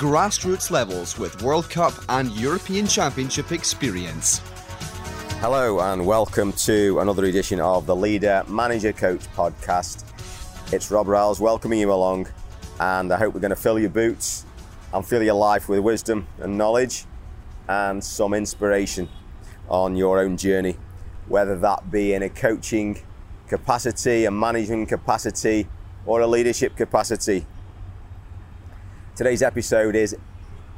grassroots levels with World Cup and European Championship experience. Hello, and welcome to another edition of the Leader Manager Coach podcast. It's Rob Riles welcoming you along, and I hope we're going to fill your boots and fill your life with wisdom and knowledge and some inspiration on your own journey, whether that be in a coaching capacity, a management capacity, or a leadership capacity. Today's episode is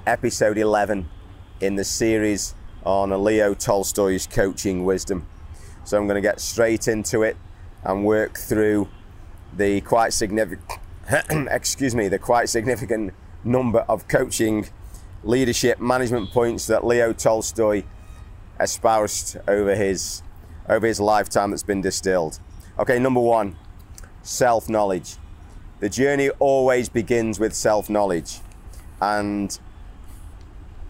episode 11 in the series on Leo Tolstoy's coaching wisdom. So I'm going to get straight into it and work through the quite significant excuse me, the quite significant number of coaching leadership management points that Leo Tolstoy espoused over his over his lifetime that's been distilled. Okay, number 1, self-knowledge. The journey always begins with self knowledge. And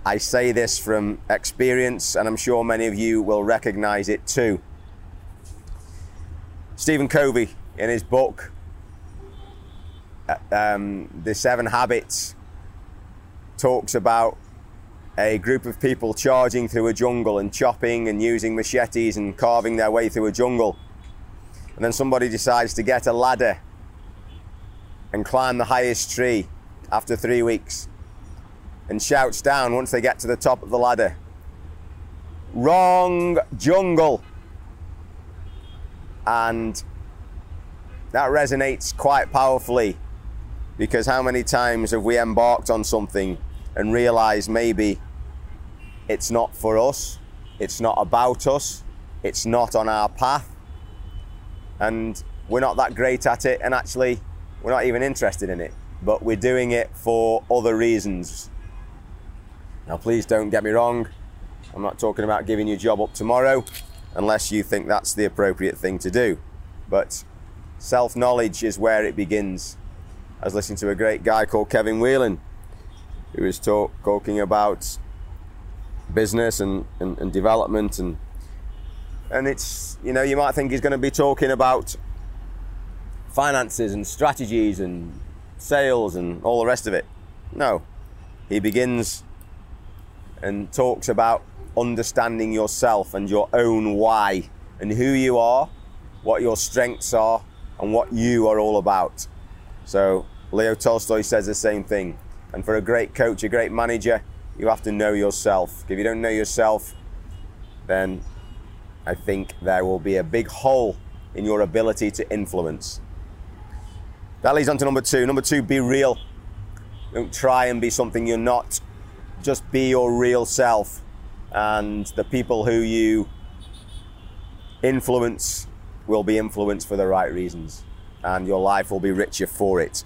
I say this from experience, and I'm sure many of you will recognize it too. Stephen Covey, in his book, uh, um, The Seven Habits, talks about a group of people charging through a jungle and chopping and using machetes and carving their way through a jungle. And then somebody decides to get a ladder and climb the highest tree after three weeks and shouts down once they get to the top of the ladder Wrong jungle! And that resonates quite powerfully because how many times have we embarked on something and realized maybe it's not for us, it's not about us, it's not on our path, and we're not that great at it, and actually we're not even interested in it, but we're doing it for other reasons. Now, please don't get me wrong. I'm not talking about giving your job up tomorrow unless you think that's the appropriate thing to do. But self knowledge is where it begins. I was listening to a great guy called Kevin Whelan who was talk, talking about business and, and, and development and and it's you know you might think he's going to be talking about finances and strategies and sales and all the rest of it. No. He begins and talks about understanding yourself and your own why and who you are, what your strengths are, and what you are all about. So, Leo Tolstoy says the same thing. And for a great coach, a great manager, you have to know yourself. If you don't know yourself, then I think there will be a big hole in your ability to influence. That leads on to number two. Number two, be real. Don't try and be something you're not. Just be your real self. And the people who you influence will be influenced for the right reasons. And your life will be richer for it.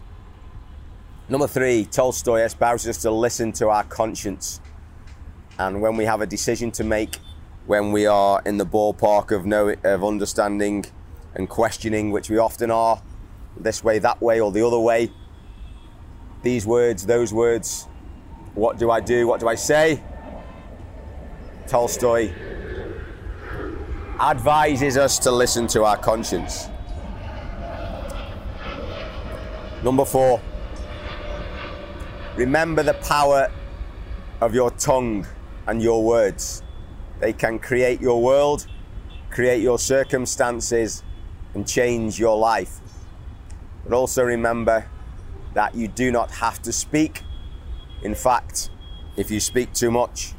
Number three, Tolstoy espouses us to listen to our conscience. And when we have a decision to make, when we are in the ballpark of, know, of understanding and questioning, which we often are, this way, that way, or the other way. These words, those words. What do I do? What do I say? Tolstoy advises us to listen to our conscience. Number four, remember the power of your tongue and your words. They can create your world, create your circumstances, and change your life. But also remember that you do not have to speak. In fact, if you speak too much,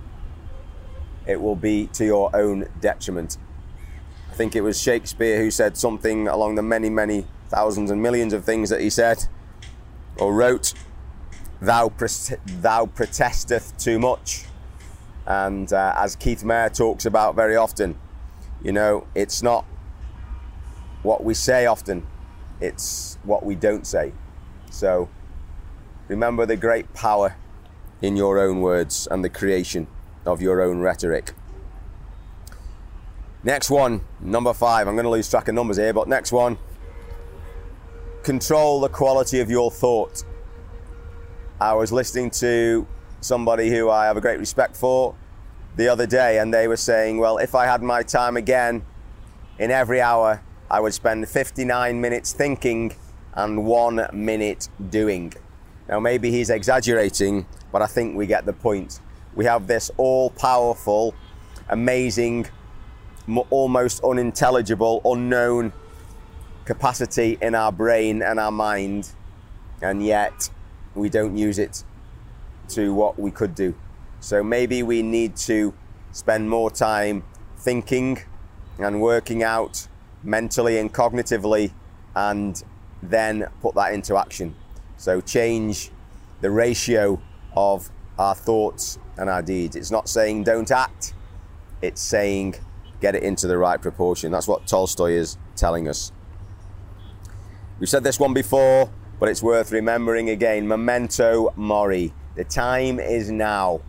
it will be to your own detriment. I think it was Shakespeare who said something along the many, many thousands and millions of things that he said or wrote Thou, thou protesteth too much. And uh, as Keith Mayer talks about very often, you know, it's not what we say often, it's what we don't say. So remember the great power in your own words and the creation of your own rhetoric. Next one, number five. I'm going to lose track of numbers here, but next one. Control the quality of your thought. I was listening to somebody who I have a great respect for the other day, and they were saying, Well, if I had my time again, in every hour, I would spend 59 minutes thinking and one minute doing. Now, maybe he's exaggerating, but I think we get the point. We have this all powerful, amazing, almost unintelligible, unknown capacity in our brain and our mind, and yet we don't use it to what we could do. So maybe we need to spend more time thinking and working out mentally and cognitively and then put that into action. So change the ratio of our thoughts and our deeds. It's not saying don't act, it's saying get it into the right proportion. That's what Tolstoy is telling us. We've said this one before, but it's worth remembering again. Memento mori. The time is now.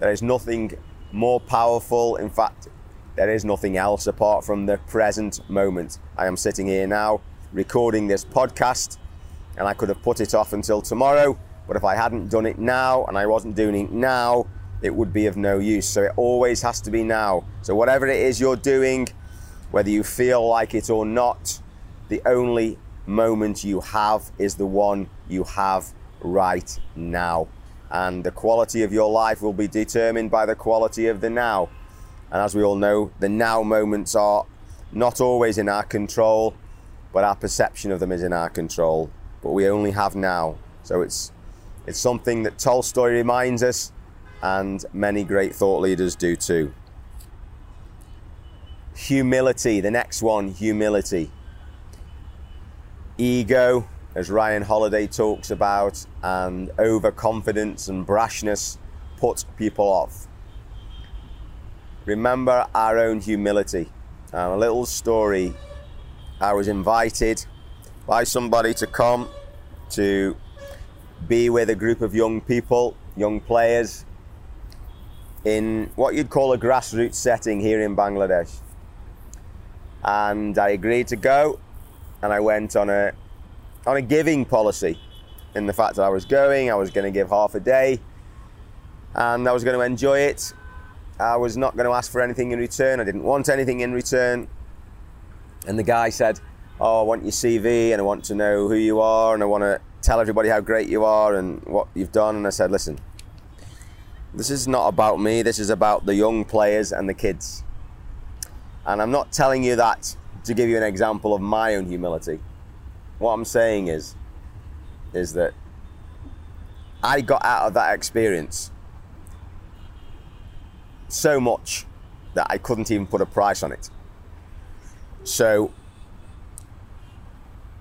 There is nothing more powerful. In fact, there is nothing else apart from the present moment. I am sitting here now recording this podcast, and I could have put it off until tomorrow. But if I hadn't done it now and I wasn't doing it now, it would be of no use. So it always has to be now. So whatever it is you're doing, whether you feel like it or not, the only moment you have is the one you have right now. And the quality of your life will be determined by the quality of the now. And as we all know, the now moments are not always in our control, but our perception of them is in our control. But we only have now. So it's it's something that Tolstoy reminds us and many great thought leaders do too. Humility, the next one, humility. Ego, as Ryan Holiday talks about, and overconfidence and brashness put people off. Remember our own humility. Um, a little story I was invited by somebody to come to be with a group of young people, young players, in what you'd call a grassroots setting here in Bangladesh. And I agreed to go, and I went on a on a giving policy. In the fact that I was going, I was going to give half a day, and I was going to enjoy it. I was not going to ask for anything in return. I didn't want anything in return. And the guy said, "Oh, I want your CV, and I want to know who you are, and I want to tell everybody how great you are and what you've done." And I said, "Listen, this is not about me, this is about the young players and the kids. And I'm not telling you that to give you an example of my own humility. What I'm saying is, is that I got out of that experience so much that I couldn't even put a price on it. So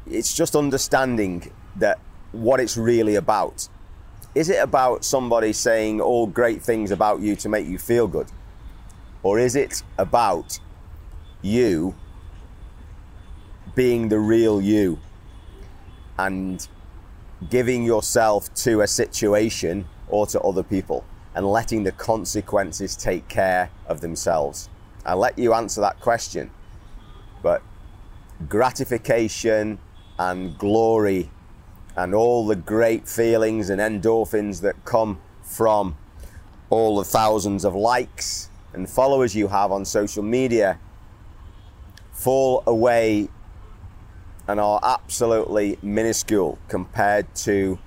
it's just understanding that what it's really about is it about somebody saying all great things about you to make you feel good? Or is it about you being the real you and giving yourself to a situation or to other people and letting the consequences take care of themselves? I'll let you answer that question. But gratification and glory and all the great feelings and endorphins that come from all the thousands of likes and followers you have on social media fall away and are absolutely minuscule compared to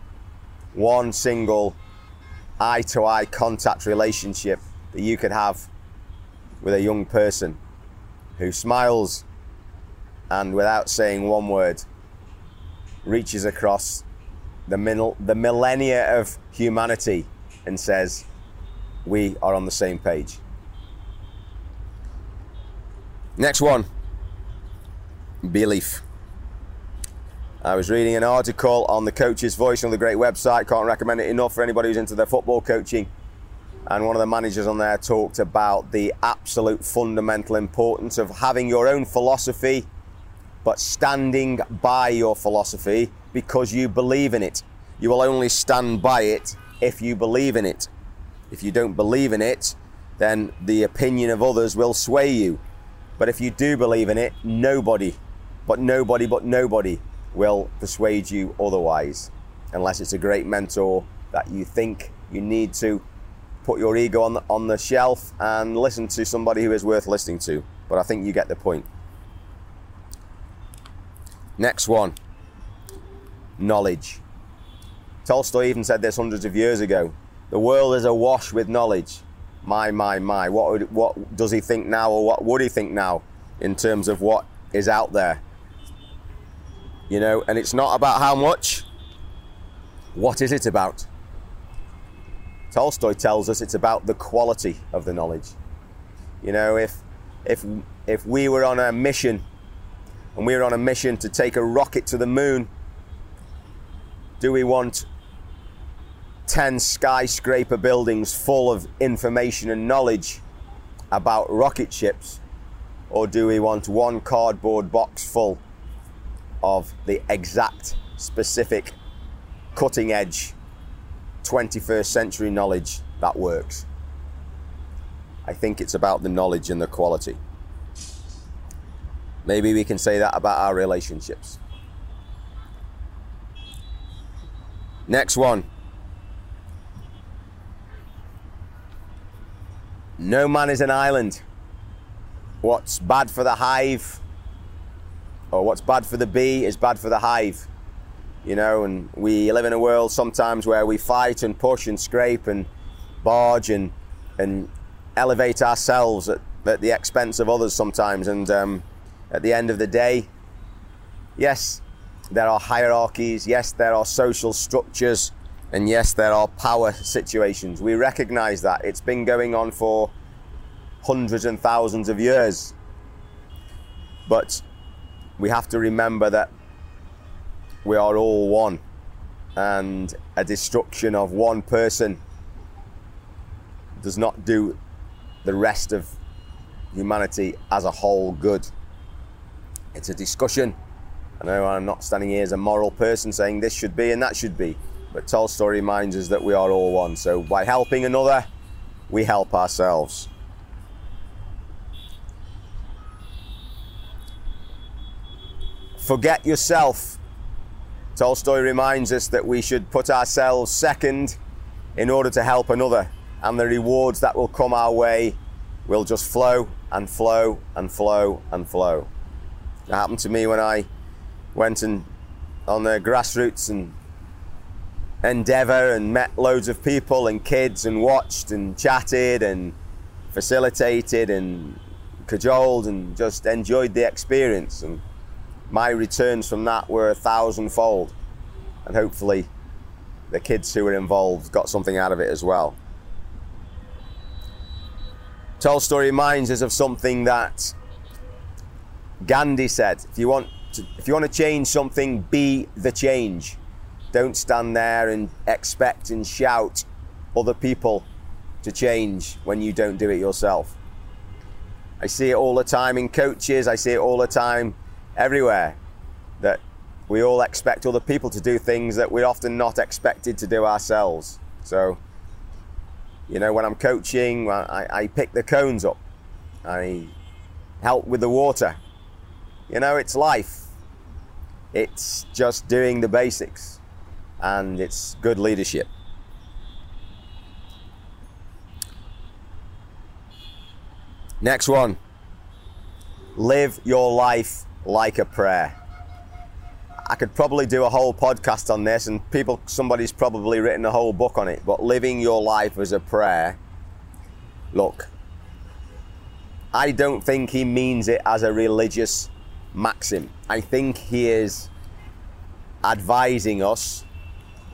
one single eye to eye contact relationship that you could have with a young person who smiles and without saying one word reaches across the, mil- the millennia of humanity and says, We are on the same page. Next one belief. I was reading an article on the Coaches' Voice on the great website. Can't recommend it enough for anybody who's into their football coaching. And one of the managers on there talked about the absolute fundamental importance of having your own philosophy but standing by your philosophy because you believe in it. You will only stand by it if you believe in it. If you don't believe in it, then the opinion of others will sway you. But if you do believe in it, nobody, but nobody, but nobody will persuade you otherwise, unless it's a great mentor that you think you need to put your ego on the, on the shelf and listen to somebody who is worth listening to. But I think you get the point. Next one knowledge. Tolstoy even said this hundreds of years ago. The world is awash with knowledge. My, my, my. What, would, what does he think now, or what would he think now in terms of what is out there? You know, and it's not about how much. What is it about? Tolstoy tells us it's about the quality of the knowledge. You know, if if if we were on a mission and we were on a mission to take a rocket to the moon, do we want 10 skyscraper buildings full of information and knowledge about rocket ships? Or do we want one cardboard box full of the exact, specific, cutting edge 21st century knowledge that works. I think it's about the knowledge and the quality. Maybe we can say that about our relationships. Next one. No man is an island. What's bad for the hive, or what's bad for the bee, is bad for the hive you know, and we live in a world sometimes where we fight and push and scrape and barge and and elevate ourselves at, at the expense of others sometimes. And um, at the end of the day, yes, there are hierarchies, yes, there are social structures, and yes, there are power situations. We recognize that. It's been going on for hundreds and thousands of years. But we have to remember that we are all one. And a destruction of one person does not do the rest of humanity as a whole good. It's a discussion. I know I'm not standing here as a moral person saying this should be and that should be, but Tolstoy reminds us that we are all one. So by helping another, we help ourselves. Forget yourself Tolstoy reminds us that we should put ourselves second in order to help another, and the rewards that will come our way will just flow and flow and flow and flow. It happened to me when I went and on the grassroots and endeavour and met loads of people and kids and watched and chatted and facilitated and cajoled and just enjoyed the experience and my returns from that were a thousandfold. And hopefully, the kids who were involved got something out of it as well. Tolstoy reminds us of something that Gandhi said. If you want to, if you want to change something, be the change. Don't stand there and expect and shout other people to change when you don't do it yourself. I see it all the time in coaches, I see it all the time everywhere that we all expect other people to do things that we're often not expected to do ourselves. So, you know, when I'm coaching, I, I pick the cones up, I help with the water. You know, it's life. It's just doing the basics, and it's good leadership. Next one live your life like a prayer. I could probably do a whole podcast on this, and people, somebody's probably written a whole book on it. But living your life as a prayer, look, I don't think he means it as a religious maxim. I think he is advising us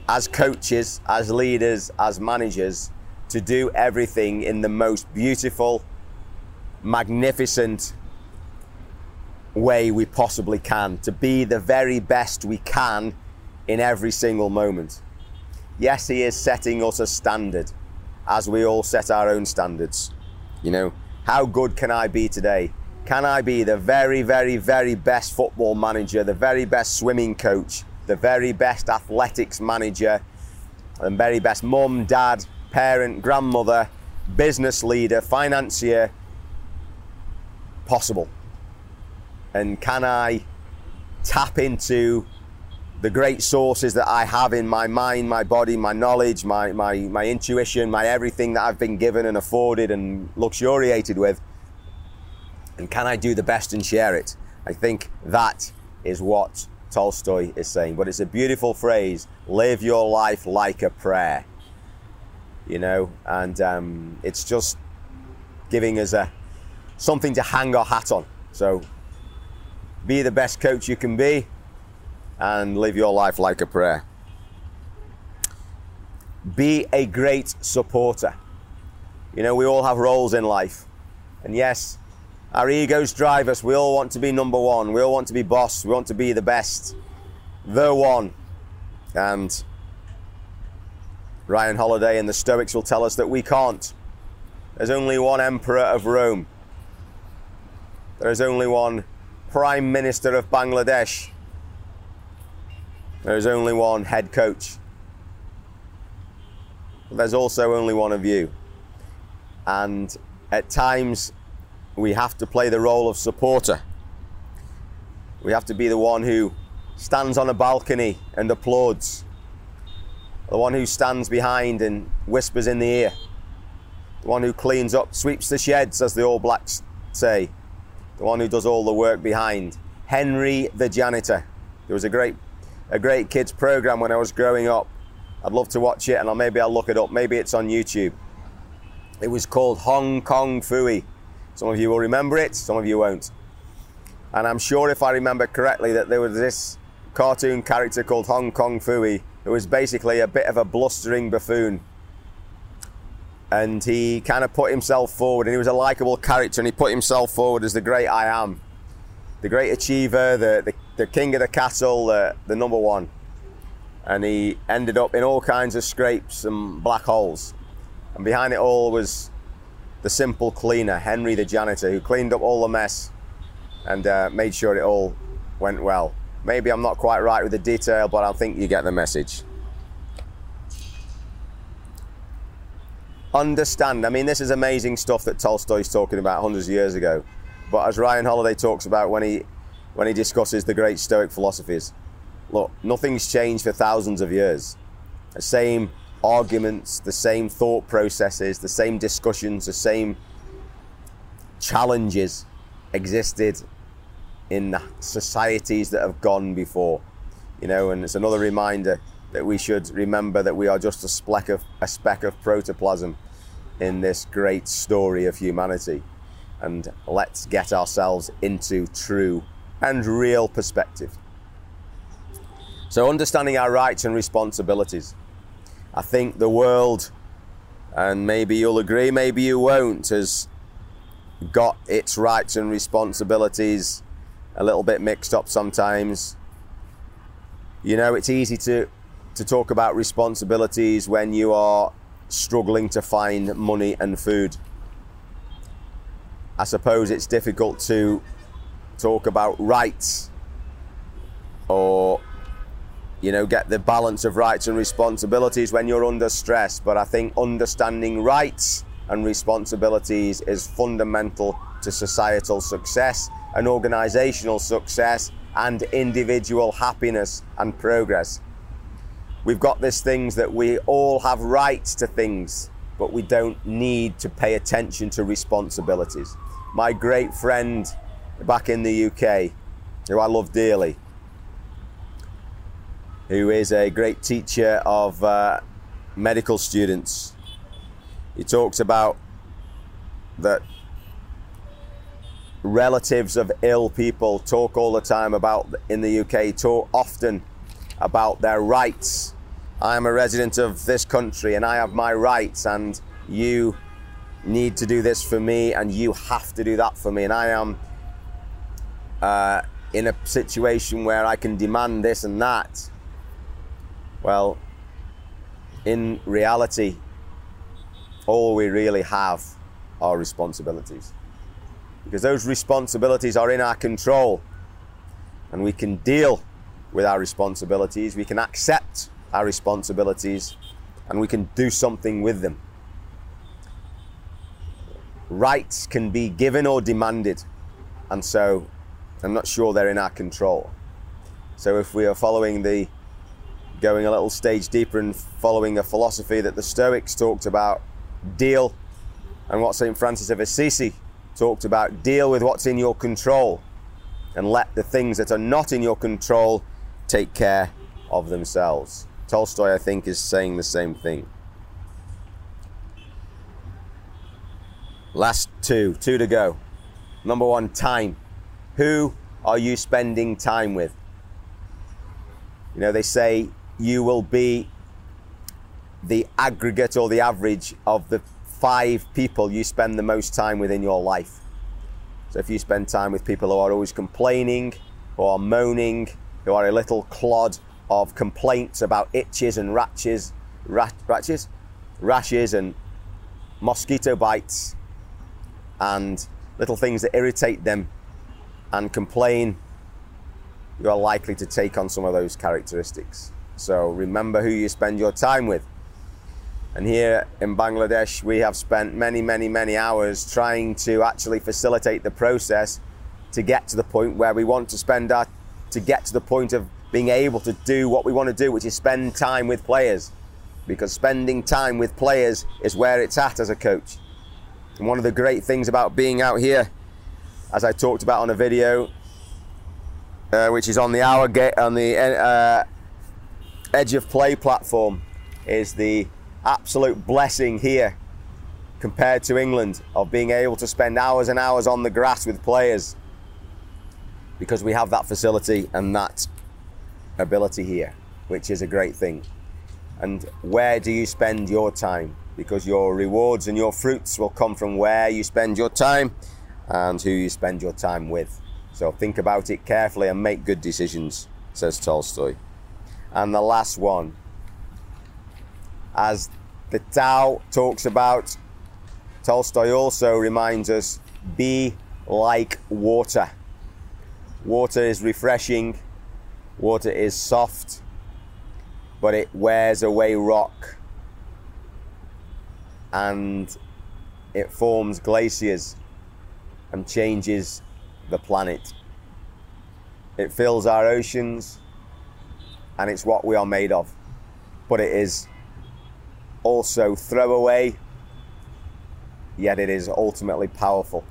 as coaches, as leaders, as managers to do everything in the most beautiful, magnificent, way we possibly can, to be the very best we can in every single moment. Yes, He is setting us a standard, as we all set our own standards. You know, how good can I be today? Can I be the very, very, very best football manager, the very best swimming coach, the very best athletics manager the very best mum, dad, parent, grandmother, business leader, financier possible? And can I tap into the great sources that I have in my mind, my body, my knowledge, my, my, my intuition, my everything that I've been given and afforded and luxuriated with? And can I do the best and share it? I think that is what Tolstoy is saying. But it's a beautiful phrase live your life like a prayer. You know, and um, it's just giving us a something to hang our hat on. So be the best coach you can be and live your life like a prayer. Be a great supporter. You know, we all have roles in life. And yes, our egos drive us. We all want to be number one. We all want to be boss. We want to be the best, the one. And Ryan Holiday and the Stoics will tell us that we can't. There's only one emperor of Rome. There is only one prime minister of Bangladesh. There is only one head coach. There's also only one of you. And at times, we have to play the role of supporter. We have to be the one who stands on a balcony and applauds, the one who stands behind and whispers in the ear, the one who cleans up, sweeps the sheds, as the All Blacks say, the one who does all the work behind. Henry the janitor. There was a great, a great kids program when I was growing up. I'd love to watch it, and I'll, maybe I'll look it up. Maybe it's on YouTube. It was called Hong Kong Phooey. Some of you will remember it, some of you won't. And I'm sure if I remember correctly that there was this cartoon character called Hong Kong Phooey who was basically a bit of a blustering buffoon. And he kind of put himself forward, and he was a likable character, and he put himself forward as the great I am, the great achiever, the, the, the king of the castle, the, the number one. And he ended up in all kinds of scrapes and black holes. And behind it all was the simple cleaner, Henry the janitor, who cleaned up all the mess and uh, made sure it all went well. Maybe I'm not quite right with the detail, but I think you get the message. Understand, I mean, this is amazing stuff that Tolstoy's talking about hundreds of years ago. But as Ryan Holiday talks about when he, when he discusses the great Stoic philosophies, look, nothing's changed for thousands of years. The same arguments, the same thought processes, the same discussions, the same challenges existed in the societies that have gone before. You know, and it's another reminder that we should remember that we are just a speck of a speck of protoplasm in this great story of humanity. And let's get ourselves into true and real perspective. So understanding our rights and responsibilities. I think the world, and maybe you'll agree, maybe you won't, has got its rights and responsibilities a little bit mixed up sometimes. You know, it's easy to, to talk about responsibilities when you are struggling to find money and food. I suppose it's difficult to talk about rights or you know, get the balance of rights and responsibilities when you're under stress. But I think understanding rights and responsibilities is fundamental to societal success and organizational success and individual happiness and progress. We've got these things that we all have rights to things, but we don't need to pay attention to responsibilities. My great friend back in the UK, who I love dearly, who is a great teacher of uh, medical students. He talks about that relatives of ill people talk all the time about in the UK talk often about their rights. I am a resident of this country and I have my rights and you need to do this for me and you have to do that for me. And I am uh, in a situation where I can demand this and that. Well, in reality, all we really have are responsibilities. Because those responsibilities are in our control. And we can deal with our responsibilities, we can accept our responsibilities, and we can do something with them. Rights can be given or demanded, and so I'm not sure they're in our control. So if we are following the going a little stage deeper and following a philosophy that the Stoics talked about, deal, and what St. Francis of Assisi talked about, deal with what's in your control and let the things that are not in your control take care of themselves. Tolstoy, I think, is saying the same thing. Last two, two to go. Number one, time. Who are you spending time with? You know, they say you will be the aggregate or the average of the five people you spend the most time with in your life. So if you spend time with people who are always complaining, who are moaning, who are a little clod of complaints about itches and ratches, rat, ratches, rashes and mosquito bites and little things that irritate them and complain, you are likely to take on some of those characteristics. So remember who you spend your time with. And here in Bangladesh, we have spent many, many, many hours trying to actually facilitate the process to get to the point where we want to spend our, to get to the point of being able to do what we want to do, which is spend time with players. Because spending time with players is where it's at as a coach. And one of the great things about being out here, as I talked about on a video, uh, which is on the hour get on the uh, edge of play platform, is the absolute blessing here compared to England of being able to spend hours and hours on the grass with players because we have that facility and that ability here, which is a great thing. And where do you spend your time? Because your rewards and your fruits will come from where you spend your time and who you spend your time with. So think about it carefully and make good decisions, says Tolstoy. And the last one as the Tao talks about, Tolstoy also reminds us be like water. Water is refreshing, water is soft, but it wears away rock and it forms glaciers and changes the planet. It fills our oceans and it's what we are made of, but it is also throwaway, yet it is ultimately powerful.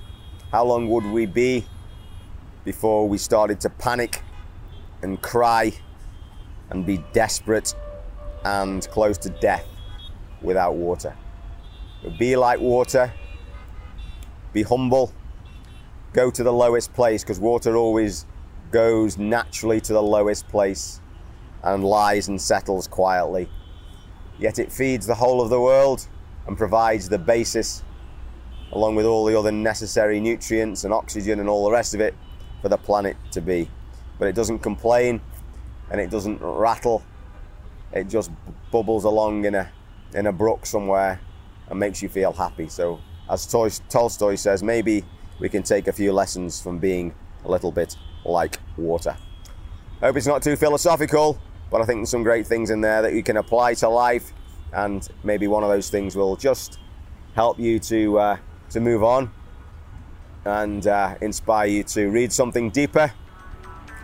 How long would we be before we started to panic and cry and be desperate and close to death without water? Be like water, be humble, go to the lowest place because water always goes naturally to the lowest place and lies and settles quietly yet it feeds the whole of the world and provides the basis, along with all the other necessary nutrients and oxygen and all the rest of it, for the planet to be. But it doesn't complain and it doesn't rattle, it just bubbles along in a, in a brook somewhere and makes you feel happy. So, as Tolstoy says, maybe we can take a few lessons from being a little bit like water. Hope it's not too philosophical. But I think there's some great things in there that you can apply to life, and maybe one of those things will just help you to uh, to move on and uh, inspire you to read something deeper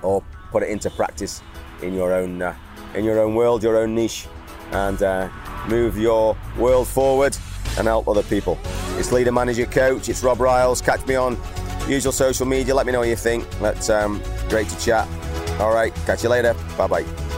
or put it into practice in your own uh, in your own world, your own niche, and uh, move your world forward and help other people. It's leader, manager, coach. It's Rob Riles. Catch me on usual social media. Let me know what you think. Let's um, great to chat. All right, catch you later. Bye bye.